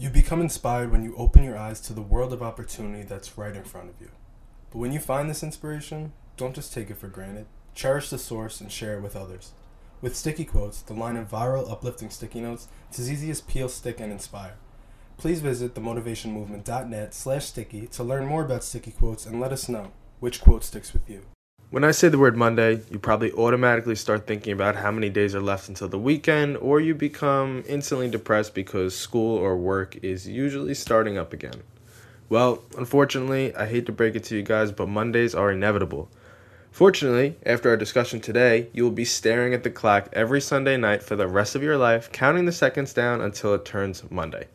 You become inspired when you open your eyes to the world of opportunity that's right in front of you. But when you find this inspiration, don't just take it for granted. Cherish the source and share it with others. With Sticky Quotes, the line of viral, uplifting sticky notes, it's as easy as peel, stick, and inspire. Please visit themotivationmovement.net slash sticky to learn more about sticky quotes and let us know which quote sticks with you. When I say the word Monday, you probably automatically start thinking about how many days are left until the weekend, or you become instantly depressed because school or work is usually starting up again. Well, unfortunately, I hate to break it to you guys, but Mondays are inevitable. Fortunately, after our discussion today, you will be staring at the clock every Sunday night for the rest of your life, counting the seconds down until it turns Monday.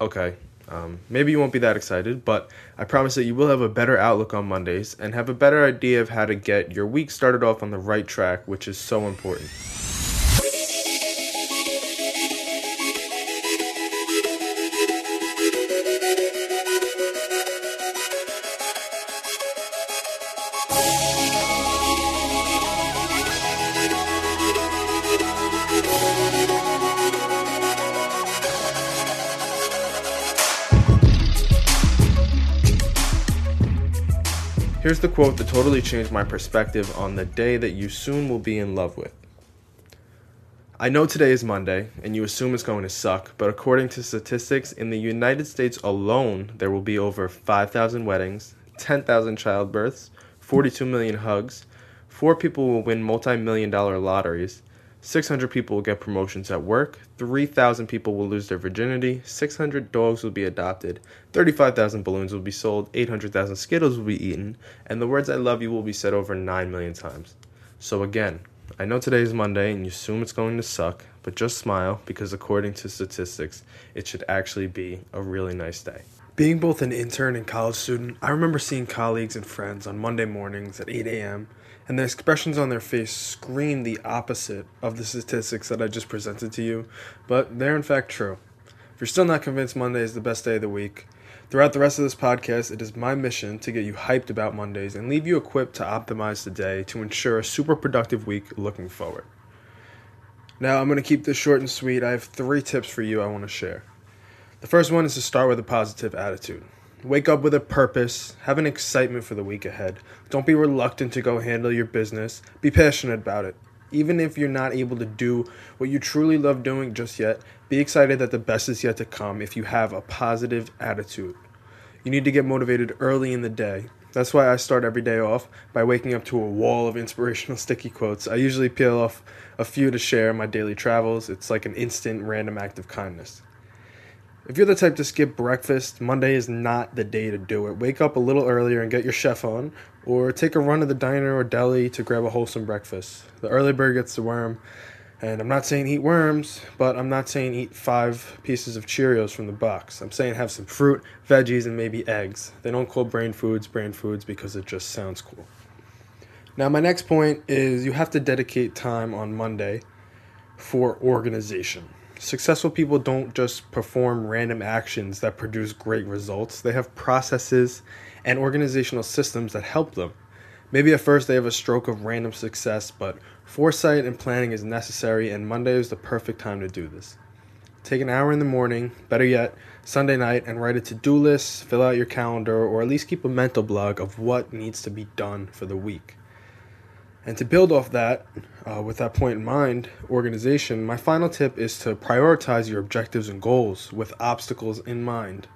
Okay, um, maybe you won't be that excited, but I promise that you will have a better outlook on Mondays and have a better idea of how to get your week started off on the right track, which is so important. Here's the quote that totally changed my perspective on the day that you soon will be in love with. I know today is Monday, and you assume it's going to suck, but according to statistics, in the United States alone, there will be over 5,000 weddings, 10,000 childbirths, 42 million hugs, 4 people will win multi million dollar lotteries, 600 people will get promotions at work, 3,000 people will lose their virginity, 600 dogs will be adopted, 35,000 balloons will be sold, 800,000 Skittles will be eaten, and the words I love you will be said over 9 million times. So, again, I know today is Monday and you assume it's going to suck, but just smile because according to statistics, it should actually be a really nice day. Being both an intern and college student, I remember seeing colleagues and friends on Monday mornings at 8 a.m and the expressions on their face scream the opposite of the statistics that I just presented to you, but they're in fact true. If you're still not convinced Monday is the best day of the week, throughout the rest of this podcast, it is my mission to get you hyped about Mondays and leave you equipped to optimize the day to ensure a super productive week looking forward. Now, I'm going to keep this short and sweet. I have three tips for you I want to share. The first one is to start with a positive attitude. Wake up with a purpose. Have an excitement for the week ahead. Don't be reluctant to go handle your business. Be passionate about it. Even if you're not able to do what you truly love doing just yet, be excited that the best is yet to come if you have a positive attitude. You need to get motivated early in the day. That's why I start every day off by waking up to a wall of inspirational sticky quotes. I usually peel off a few to share my daily travels. It's like an instant random act of kindness. If you're the type to skip breakfast, Monday is not the day to do it. Wake up a little earlier and get your chef on, or take a run to the diner or deli to grab a wholesome breakfast. The early bird gets the worm, and I'm not saying eat worms, but I'm not saying eat five pieces of Cheerios from the box. I'm saying have some fruit, veggies, and maybe eggs. They don't call brain foods brain foods because it just sounds cool. Now, my next point is you have to dedicate time on Monday for organization. Successful people don't just perform random actions that produce great results, they have processes and organizational systems that help them. Maybe at first they have a stroke of random success, but foresight and planning is necessary, and Monday is the perfect time to do this. Take an hour in the morning, better yet, Sunday night, and write a to do list, fill out your calendar, or at least keep a mental blog of what needs to be done for the week. And to build off that, uh, with that point in mind, organization, my final tip is to prioritize your objectives and goals with obstacles in mind.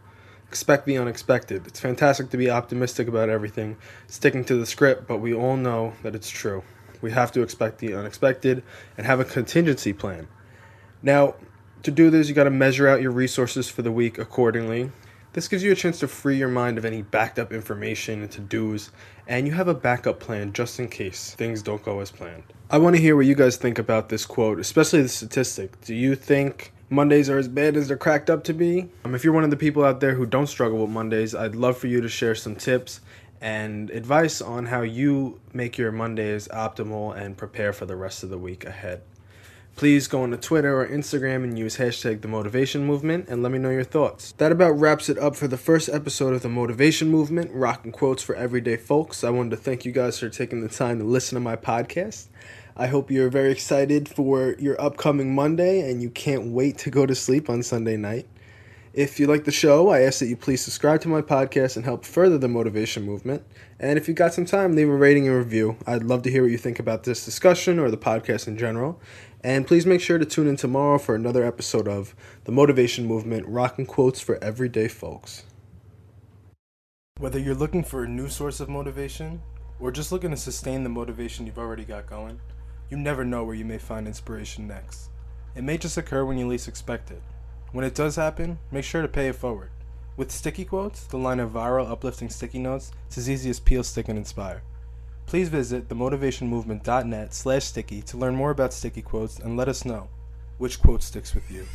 Expect the unexpected. It's fantastic to be optimistic about everything, sticking to the script, but we all know that it's true. We have to expect the unexpected and have a contingency plan. Now, to do this, you got to measure out your resources for the week accordingly. This gives you a chance to free your mind of any backed up information and to dos and you have a backup plan just in case things don't go as planned. I want to hear what you guys think about this quote, especially the statistic. Do you think Mondays are as bad as they're cracked up to be? Um, if you're one of the people out there who don't struggle with Mondays, I'd love for you to share some tips and advice on how you make your Mondays optimal and prepare for the rest of the week ahead. Please go on to Twitter or Instagram and use hashtag the motivation movement and let me know your thoughts. That about wraps it up for the first episode of the motivation movement, rocking quotes for everyday folks. I wanted to thank you guys for taking the time to listen to my podcast. I hope you're very excited for your upcoming Monday and you can't wait to go to sleep on Sunday night. If you like the show, I ask that you please subscribe to my podcast and help further the motivation movement. And if you've got some time, leave a rating and review. I'd love to hear what you think about this discussion or the podcast in general. And please make sure to tune in tomorrow for another episode of The Motivation Movement Rockin' Quotes for Everyday Folks. Whether you're looking for a new source of motivation or just looking to sustain the motivation you've already got going, you never know where you may find inspiration next. It may just occur when you least expect it. When it does happen, make sure to pay it forward. With Sticky Quotes, the line of viral, uplifting sticky notes, it's as easy as peel, stick, and inspire. Please visit themotivationmovement.net slash sticky to learn more about sticky quotes and let us know which quote sticks with you.